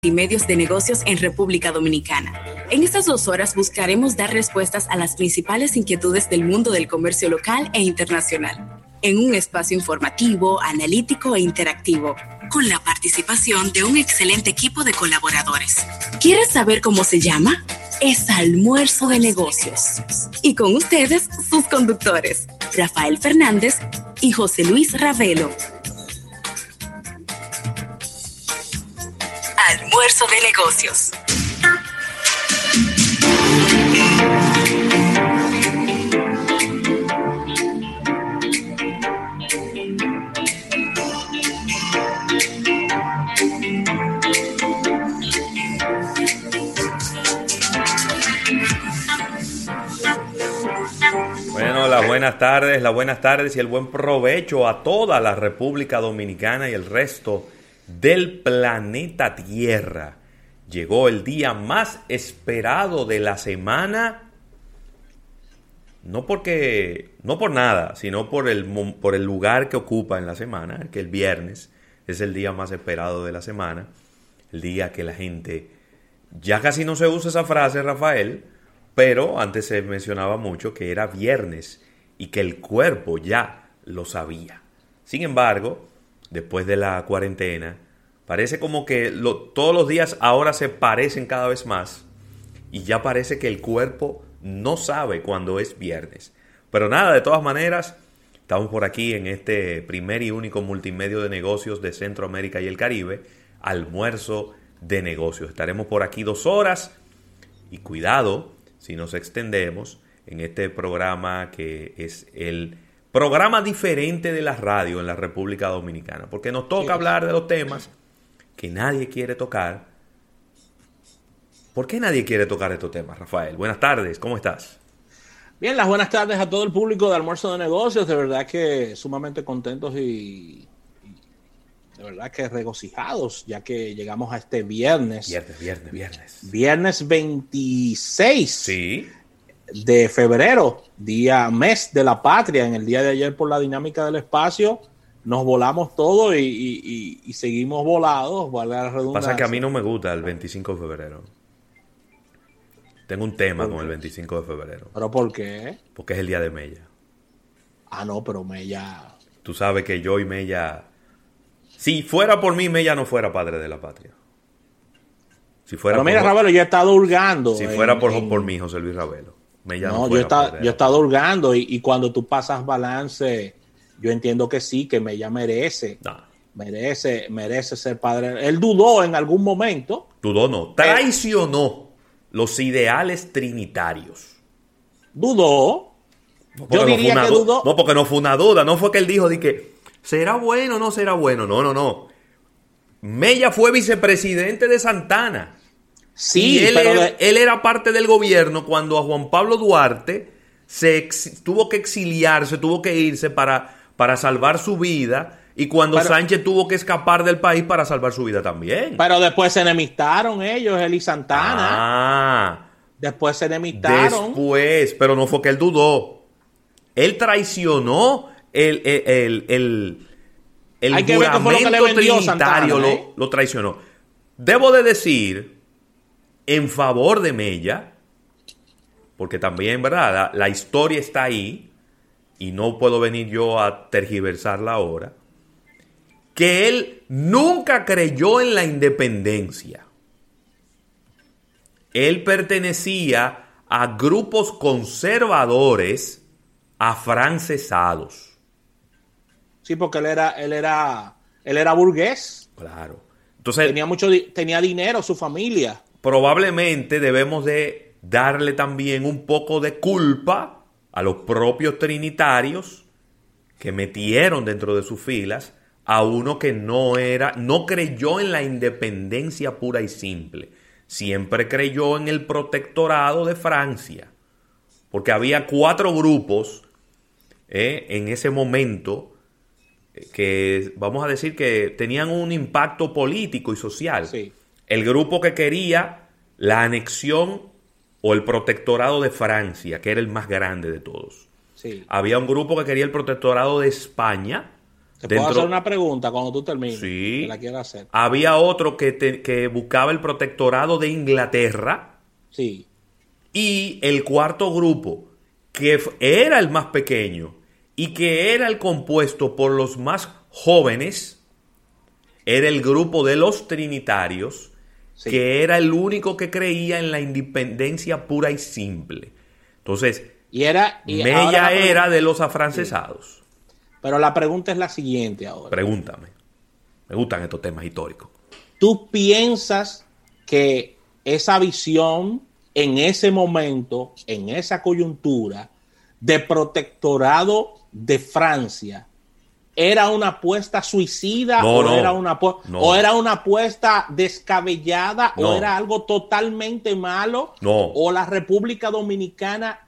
y medios de negocios en República Dominicana. En estas dos horas buscaremos dar respuestas a las principales inquietudes del mundo del comercio local e internacional, en un espacio informativo, analítico e interactivo, con la participación de un excelente equipo de colaboradores. ¿Quieres saber cómo se llama? Es Almuerzo de Negocios. Y con ustedes, sus conductores, Rafael Fernández y José Luis Ravelo. De negocios. Bueno, las buenas tardes, las buenas tardes y el buen provecho a toda la República Dominicana y el resto del planeta Tierra. Llegó el día más esperado de la semana. No porque, no por nada, sino por el, por el lugar que ocupa en la semana, que el viernes es el día más esperado de la semana, el día que la gente, ya casi no se usa esa frase, Rafael, pero antes se mencionaba mucho que era viernes y que el cuerpo ya lo sabía. Sin embargo, después de la cuarentena. Parece como que todos los días ahora se parecen cada vez más y ya parece que el cuerpo no sabe cuándo es viernes. Pero nada, de todas maneras, estamos por aquí en este primer y único multimedio de negocios de Centroamérica y el Caribe, almuerzo de negocios. Estaremos por aquí dos horas y cuidado si nos extendemos en este programa que es el programa diferente de la radio en la República Dominicana, porque nos toca hablar de los temas que nadie quiere tocar. ¿Por qué nadie quiere tocar estos temas, Rafael? Buenas tardes, ¿cómo estás? Bien, las buenas tardes a todo el público de Almuerzo de Negocios, de verdad que sumamente contentos y, de verdad que regocijados, ya que llegamos a este viernes. Viernes, viernes, viernes. Viernes 26. Sí de febrero, día mes de la patria, en el día de ayer por la dinámica del espacio, nos volamos todo y, seguimos volados, la Pasa que a mí no me gusta el 25 de febrero. Tengo un tema con el 25 de febrero. ¿Pero por qué? Porque es el día de Mella. Ah, no, pero Mella... Tú sabes que yo y Mella... Si fuera por mí, Mella no fuera padre de la patria. Si fuera pero mira, Ravelo, yo he estado hurgando. Si fuera por, por mí, José Luis Ravelo no, yo, está, yo he estado hurgando y, cuando tú pasas balance, yo entiendo que sí, que Mella merece. Merece, merece ser padre. Él dudó en algún momento. Dudó, no. Traicionó los ideales trinitarios. Dudó. yo diría que dudó. No, porque no fue una duda. No fue que él dijo de que será bueno o no será bueno. No, no, no. Mella fue vicepresidente de Santana. Sí, él, era, parte del gobierno cuando a Juan Pablo Duarte se tuvo que exiliarse, tuvo que irse para, para salvar su vida. Y cuando Sánchez tuvo que escapar del país para salvar su vida también. Pero después se enemistaron ellos, él y Santana. Ah. Después se enemistaron. Después, pero no fue que él dudó. Él traicionó el, el, el, el, Hay trinitario, lo, ¿eh? lo traicionó. Debo de decir en favor de Mella, porque también, ¿verdad? La, historia está ahí y no puedo venir yo a tergiversarla ahora, que él nunca creyó en la independencia. Él pertenecía a grupos conservadores afrancesados. Sí, porque él era, él era, él era burgués. Claro. Entonces, tenía mucho, tenía dinero, su familia probablemente debemos de darle también un poco de culpa a los propios trinitarios que metieron dentro de sus filas a uno que no era, no creyó en la independencia pura y simple, siempre creyó en el protectorado de Francia, porque había cuatro grupos eh, en ese momento eh, que vamos a decir que tenían un impacto político y social. Sí el grupo que quería la anexión o el protectorado de Francia, que era el más grande de todos. Había un grupo que quería el protectorado de España, Te puedo hacer una pregunta cuando tú termines. Sí. la quiero hacer. Había otro que, que buscaba el protectorado de Inglaterra. Sí. Y el cuarto grupo, que era el más pequeño y que era el compuesto por los más jóvenes, era el grupo de los trinitarios, que era el único que creía en la independencia pura y simple. Entonces, y era, Mella era de los afrancesados. Pero la pregunta es la siguiente ahora. Pregúntame. Me gustan estos temas históricos. ¿Tú piensas que esa visión en ese momento, en esa coyuntura de protectorado de Francia, era una apuesta suicida o, Era una o era una apuesta descabellada o era algo totalmente malo o la República Dominicana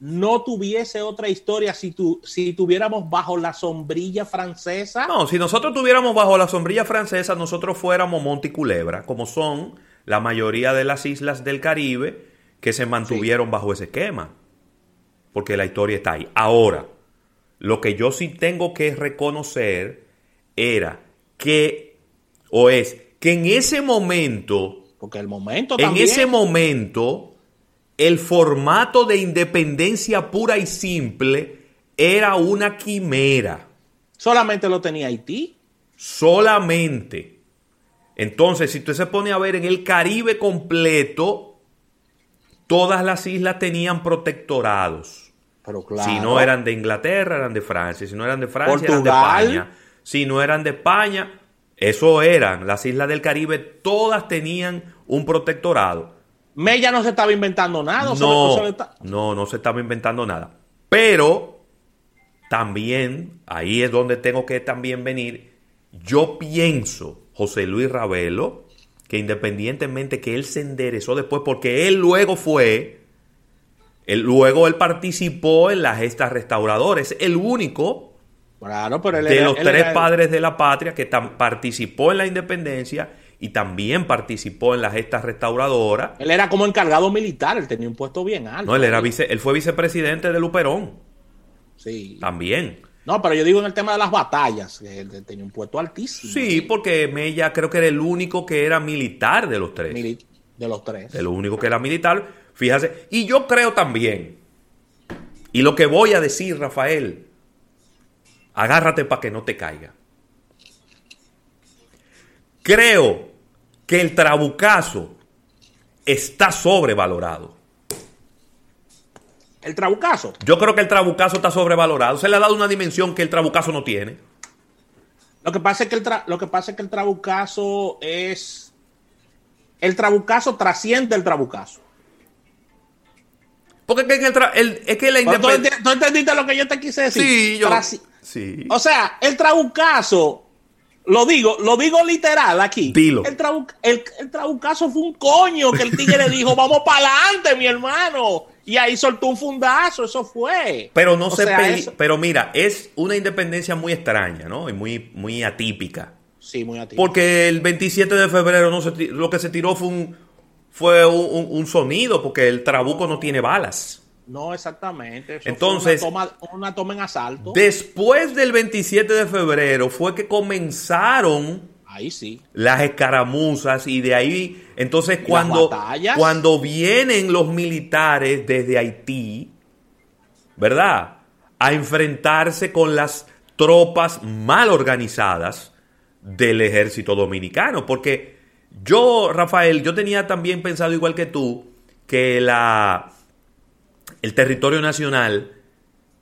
no tuviese otra historia si, tu, si tuviéramos bajo la sombrilla francesa? No, si nosotros tuviéramos bajo la sombrilla francesa, nosotros fuéramos Monte Culebra, como son la mayoría de las islas del Caribe que se mantuvieron bajo ese esquema. Porque la historia está ahí. Ahora, lo que yo sí tengo que reconocer era que, o es, que en ese momento, porque el momento en ese momento, el formato de independencia pura y simple era una quimera. Solamente lo tenía Haití. Solamente. Entonces, si usted se pone a ver en el Caribe completo, todas las islas tenían protectorados. Pero claro. Si no eran de Inglaterra, eran de Francia. Si no eran de Francia, eran de España. Si no eran de España, eso eran. Las islas del Caribe todas tenían un protectorado. Mella no se estaba inventando nada. No, no, no se estaba inventando nada. Pero también, ahí es donde tengo que también venir. Yo pienso, José Luis Ravelo, que independientemente que él se enderezó después, porque él luego fue, él, luego él participó en las gestas restauradoras, el único de los tres padres de la patria que participó en la independencia y también participó en las gestas restauradoras. Él era como encargado militar, él tenía un puesto bien alto. No, él, era vice, él fue vicepresidente de Luperón. Sí. También. No, pero yo digo en el tema de las batallas, él tenía un puesto altísimo. Sí, porque Mella creo que era el único que era militar de los tres. de los tres. De lo único que era militar, fíjate. Y yo creo también, y lo que voy a decir, Rafael, agárrate para que no te caiga. Creo que el trabucazo está sobrevalorado. ¿El trabucazo? Yo creo que el trabucazo está sobrevalorado. Se le ha dado una dimensión que el trabucazo no tiene. Lo que pasa es que el, lo que pasa es que el trabucazo es. El trabucazo trasciende el trabucazo. Porque es que, el, es que la independencia. ¿Tú, entendiste lo que yo te quise decir? Sí, yo. sí. O sea, el trabucazo lo digo, lo digo literal aquí. Dilo. El, el, trabucazo fue un coño que el tigre dijo, vamos para adelante, mi hermano. Y ahí soltó un fundazo, eso fue. Pero no se pero mira, es una independencia muy extraña, ¿no? Y muy, muy atípica. Sí, muy atípica. Porque el 27 de febrero no se, lo que se tiró fue un, fue un sonido, porque el trabuco no tiene balas. No, exactamente. Entonces, una toma, en asalto. Después del 27 de febrero fue que comenzaron ahí sí. las escaramuzas y de ahí, entonces cuando, cuando vienen los militares desde Haití, ¿verdad? A enfrentarse con las tropas mal organizadas del ejército dominicano, porque yo, Rafael, yo tenía también pensado igual que tú que la el territorio nacional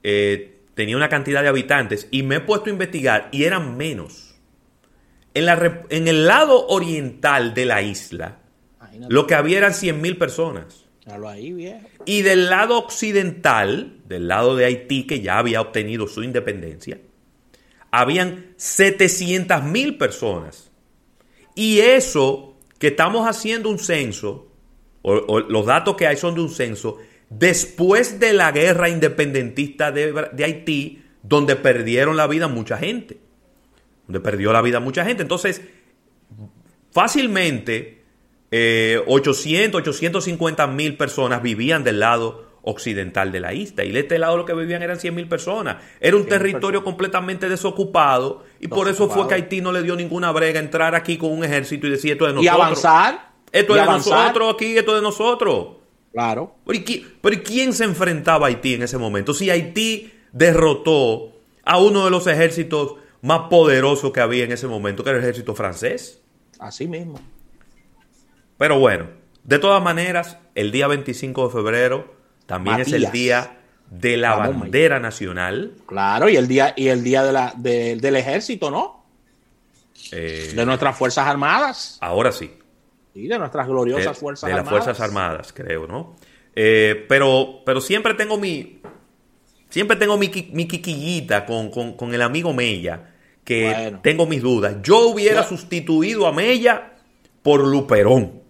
eh, tenía una cantidad de habitantes y me he puesto a investigar y eran menos. En, la, en el lado oriental de la isla, lo que había eran 100.000 personas. y del lado occidental, del lado de Haití, que ya había obtenido su independencia, habían 700.000 personas. Y eso, que estamos haciendo un censo, o los datos que hay son de un censo, después de la guerra independentista de, Haití, donde perdieron la vida mucha gente. Donde perdió la vida mucha gente. Entonces, fácilmente, 800, eh, 850 mil personas vivían del lado occidental de la isla. Y de este lado lo que vivían eran 100 mil personas. Era un territorio completamente desocupado Y por eso fue que Haití no le dio ninguna brega entrar aquí con un ejército y decir esto es de Y nosotros. avanzar. Esto y es de nosotros aquí, esto es de nosotros. Claro. Pero ¿y, pero ¿y quién se enfrentaba a Haití en ese momento? Si Haití derrotó a uno de los ejércitos más poderosos que había en ese momento, que era el ejército francés. Así mismo. Pero bueno, de todas maneras, el día 25 de febrero también es el día de la Vamos, bandera nacional. Claro, y el día, y el día de la, de- del ejército, ¿no? Eh, De nuestras Fuerzas Armadas. ahora sí. Sí, de nuestras de, gloriosas Fuerzas de las Armadas. Fuerzas Armadas, creo, ¿no? Eh, pero, pero siempre tengo mi. Siempre tengo mi, mi quiquillita con, con- con el amigo Mella, que Bueno. tengo mis dudas. Yo hubiera Yo- sustituido a Mella por Luperón.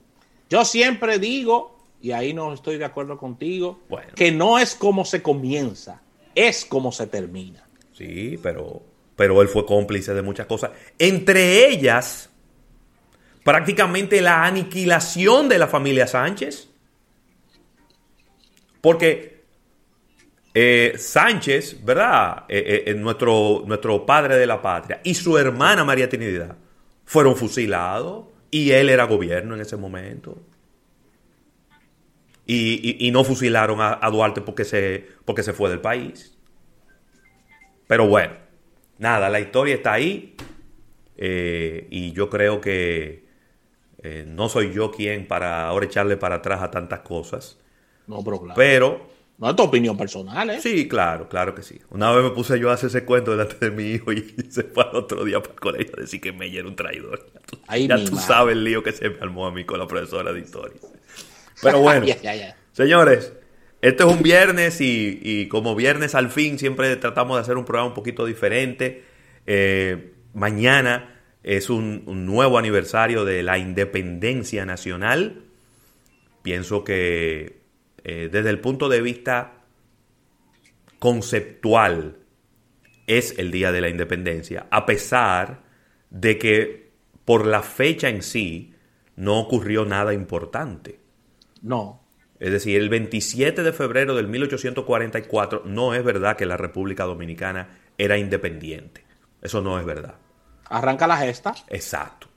Yo siempre digo, y ahí no estoy de acuerdo contigo, Bueno. que no es como se comienza, es como se termina. Sí, pero, pero él fue cómplice de muchas cosas. Entre ellas, prácticamente la aniquilación de la familia Sánchez. Porque eh, Sánchez, ¿verdad? Eh, eh, nuestro, nuestro padre de la patria y su hermana María Trinidad fueron fusilados y él era gobierno en ese momento. Y, y- y no fusilaron a, a Duarte porque se, porque se fue del país. Pero bueno, nada, la historia está ahí. eh, y yo creo que eh, no soy yo quien para ahora echarle para atrás a tantas cosas. No, pero claro. Pero no es tu opinión personal, ¿eh? sí, claro, claro que sí. Una vez me puse yo a hacer ese cuento delante de mi hijo y se fue al otro día para el colegio a decir que Meyer era un traidor. Ya tú, Ay, ya tú sabes el lío que se me armó a mí con la profesora de historia. Pero bueno. Señores, este es un viernes y, y como viernes al fin siempre tratamos de hacer un programa un poquito diferente. Eh, mañana es un, un nuevo aniversario de la independencia nacional. Pienso que eh, desde el punto de vista conceptual es el Día de la Independencia, a pesar de que por la fecha en sí no ocurrió nada importante. No. Es decir, el 27 de febrero del 1844 no es verdad que la República Dominicana era independiente. Eso no es verdad. Arranca la gesta. Exacto.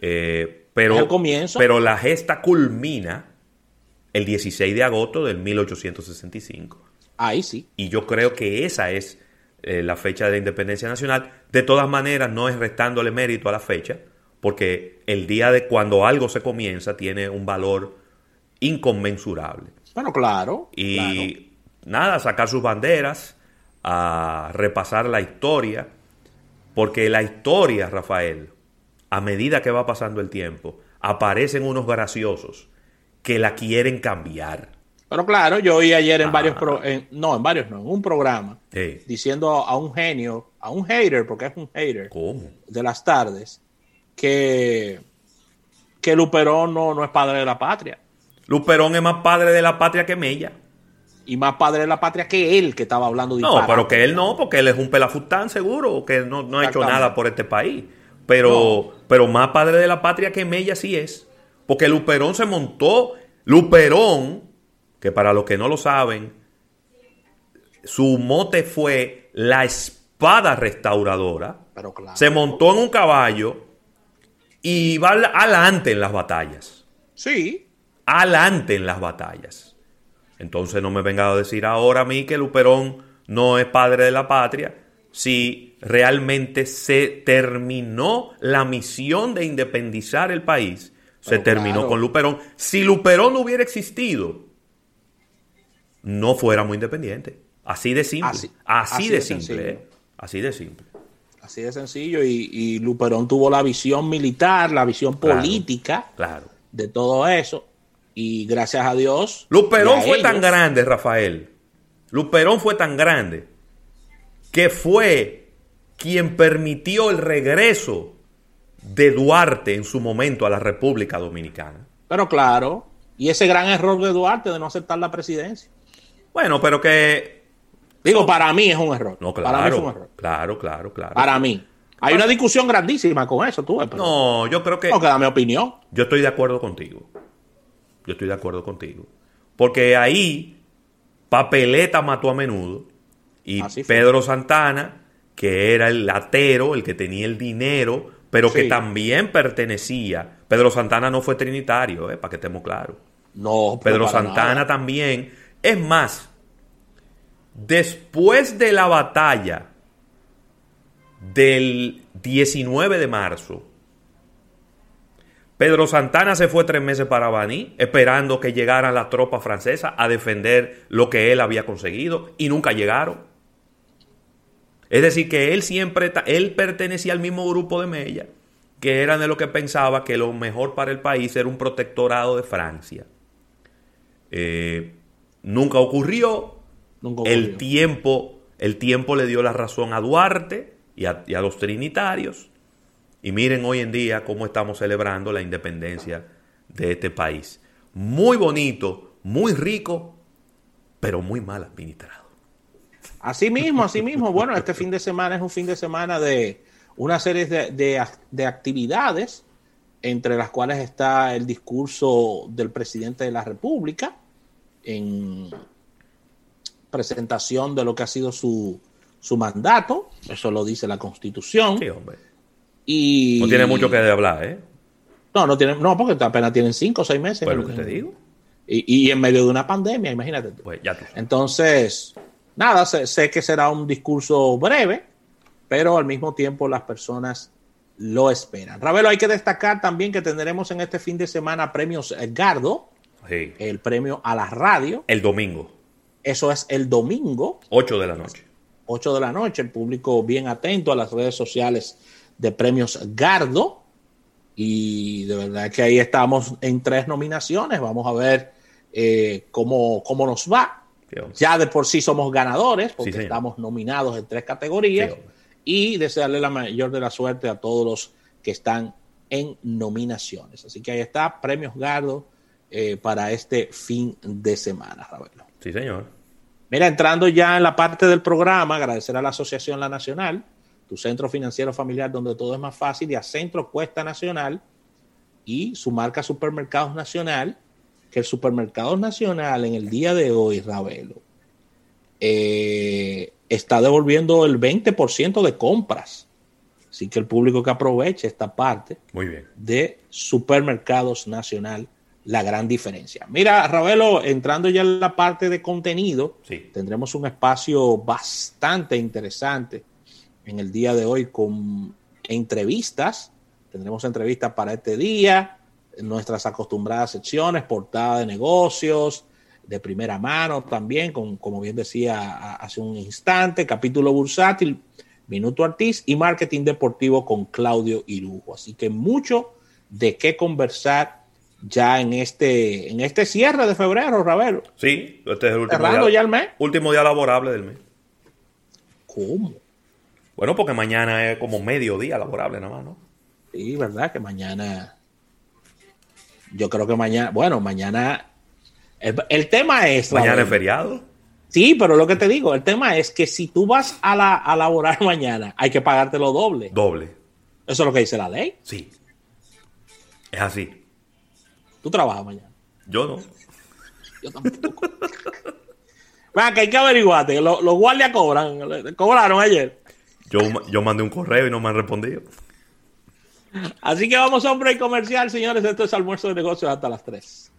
Eh, pero, el comienzo. pero la gesta culmina el 16 de agosto del 1865. Ahí sí. Y yo creo que esa es eh, la fecha de la independencia nacional. De todas maneras, no es restándole mérito a la fecha, porque el día de cuando algo se comienza tiene un valor inconmensurable. Bueno, claro. Y claro. nada, sacar sus banderas, a repasar la historia, porque la historia, Rafael, a medida que va pasando el tiempo, aparecen unos graciosos que la quieren cambiar. Pero claro, yo oí ayer en Ah. varios, pro- en- no, en varios no, en un programa, Sí. diciendo a un genio, a un hater, porque es un hater ¿Cómo? de las tardes, que, que Luperón no, no es padre de la patria. Luperón es más padre de la patria que Mella. Y más padre de la patria que él, que estaba hablando No, disparate. pero que él no, porque él es un pelafután seguro, que no, no ha hecho nada por este país. Pero, pero más padre de la patria que Mella sí es. Porque Luperón se montó. Luperón, que para los que no lo saben, su mote fue la espada restauradora. Pero claro. Se montó en un caballo y va adelante en las batallas Sí, adelante en las batallas. Entonces no me venga a decir ahora a mí que Luperón no es padre de la patria si realmente se terminó la misión de independizar el país. se terminó claro. con Luperón. Si Luperón no hubiera existido, no fuéramos independientes. Así de simple. Así- Así, así de, de simple. ¿eh? Así de simple. así de sencillo. Y, y Luperón tuvo la visión militar, la visión Claro. política Claro. de todo eso. Y gracias a Dios. Luperón a fue tan grande, Rafael. Luperón fue tan grande que fue quien permitió el regreso de Duarte en su momento a la República Dominicana. Pero claro, y ese gran error de Duarte de no aceptar la presidencia. Bueno, pero que... Digo, para mí es un error. No, Para mí fue un claro, error. claro, claro, claro. Para mí. Hay una discusión grandísima con eso, tú. pero No, yo creo que... Tengo que dar mi opinión. Yo estoy de acuerdo contigo. Yo estoy de acuerdo contigo. Porque ahí Papeleta mató a menudo y. Pedro Santana que era el latero, el que tenía el dinero, pero que también pertenecía. Pedro Santana no fue trinitario, eh, para que estemos claros. No, Pedro Santana nada. también. Es más, después de la batalla del 19 de marzo, Pedro Santana se fue tres meses para Baní, esperando que llegaran las tropas francesas a defender lo que él había conseguido, y nunca llegaron. Es decir, que él siempre, él pertenecía al mismo grupo de Mella, que eran de lo que pensaba que lo mejor para el país era un protectorado de Francia. Eh, nunca ocurrió. Nunca El tiempo, el tiempo le dio la razón a Duarte y a, y a los trinitarios. Y miren hoy en día cómo estamos celebrando la independencia de este país. Muy bonito, muy rico, pero muy mal administrado. Así mismo, así mismo. Bueno, este fin de semana es un fin de semana de una serie de, de ac- de actividades, entre las cuales está el discurso del presidente de la República en presentación de lo que ha sido su, su mandato. Eso lo dice la Constitución. Sí, hombre. Y No tiene mucho que hablar, ¿eh? No, no tiene, no, porque apenas tienen cinco o seis meses. Pues lo que te digo. Y, y en medio de una pandemia, imagínate. tú. Pues ya tú. Entonces, nada, sé, sé que será un discurso breve, pero al mismo tiempo las personas lo esperan. Ravelo, hay que destacar también que tendremos en este fin de semana premios Gardo, Sí. el premio a la radio. El domingo, Eso es el domingo, 8 de la noche. 8 de la noche. El público bien atento a las redes sociales de premios Gardo. Y de verdad que ahí estamos en tres nominaciones. Vamos a ver eh, cómo, cómo nos va. Ya de por sí somos ganadores, porque Sí, estamos nominados en tres categorías. Sí, y desearle la mayor de la suerte a todos los que están en nominaciones. Así que ahí está, premios Gardo eh, para este fin de semana, Ravelo. Sí, señor. Mira, entrando ya en la parte del programa, agradecer a la Asociación La Nacional, tu centro financiero familiar donde todo es más fácil, y a Centro Cuesta Nacional y su marca Supermercados Nacional, que el Supermercados Nacional en el día de hoy, Ravelo, eh, está devolviendo el 20% de compras. Así que el público que aproveche esta parte Muy bien. de Supermercados Nacional, la gran diferencia. Mira, Ravelo, entrando ya en la parte de contenido, Sí. tendremos un espacio bastante interesante en el día de hoy con entrevistas. Tendremos entrevistas para este día, nuestras acostumbradas secciones, portada de negocios, de primera mano también, con, como bien decía hace un instante, capítulo bursátil, Minuto Artis y marketing deportivo con Claudio Irujo. Así que mucho de qué conversar ya en este, en este cierre de febrero, Ravelo. Sí, este es el último Cerrando día, ya el mes. último día laborable del mes. ¿Cómo? Bueno, porque mañana es como medio día laborable nada más, ¿no? Sí, verdad que mañana. Yo creo que mañana. Bueno, mañana. El, el tema es. Mañana es feriado. Sí, pero lo que te digo, el tema es que si tú vas a, la, a laborar mañana, hay que pagarte lo doble. Doble. Eso es lo que dice la ley. Sí. Es así. Tú trabajas mañana. Yo no. Yo tampoco. Venga, que hay que averiguarte. Los, los guardias cobran. Cobraron ayer. Yo, yo mandé un correo y no me han respondido. Así que vamos a un comercial, señores. Esto es almuerzo de negocios hasta las 3.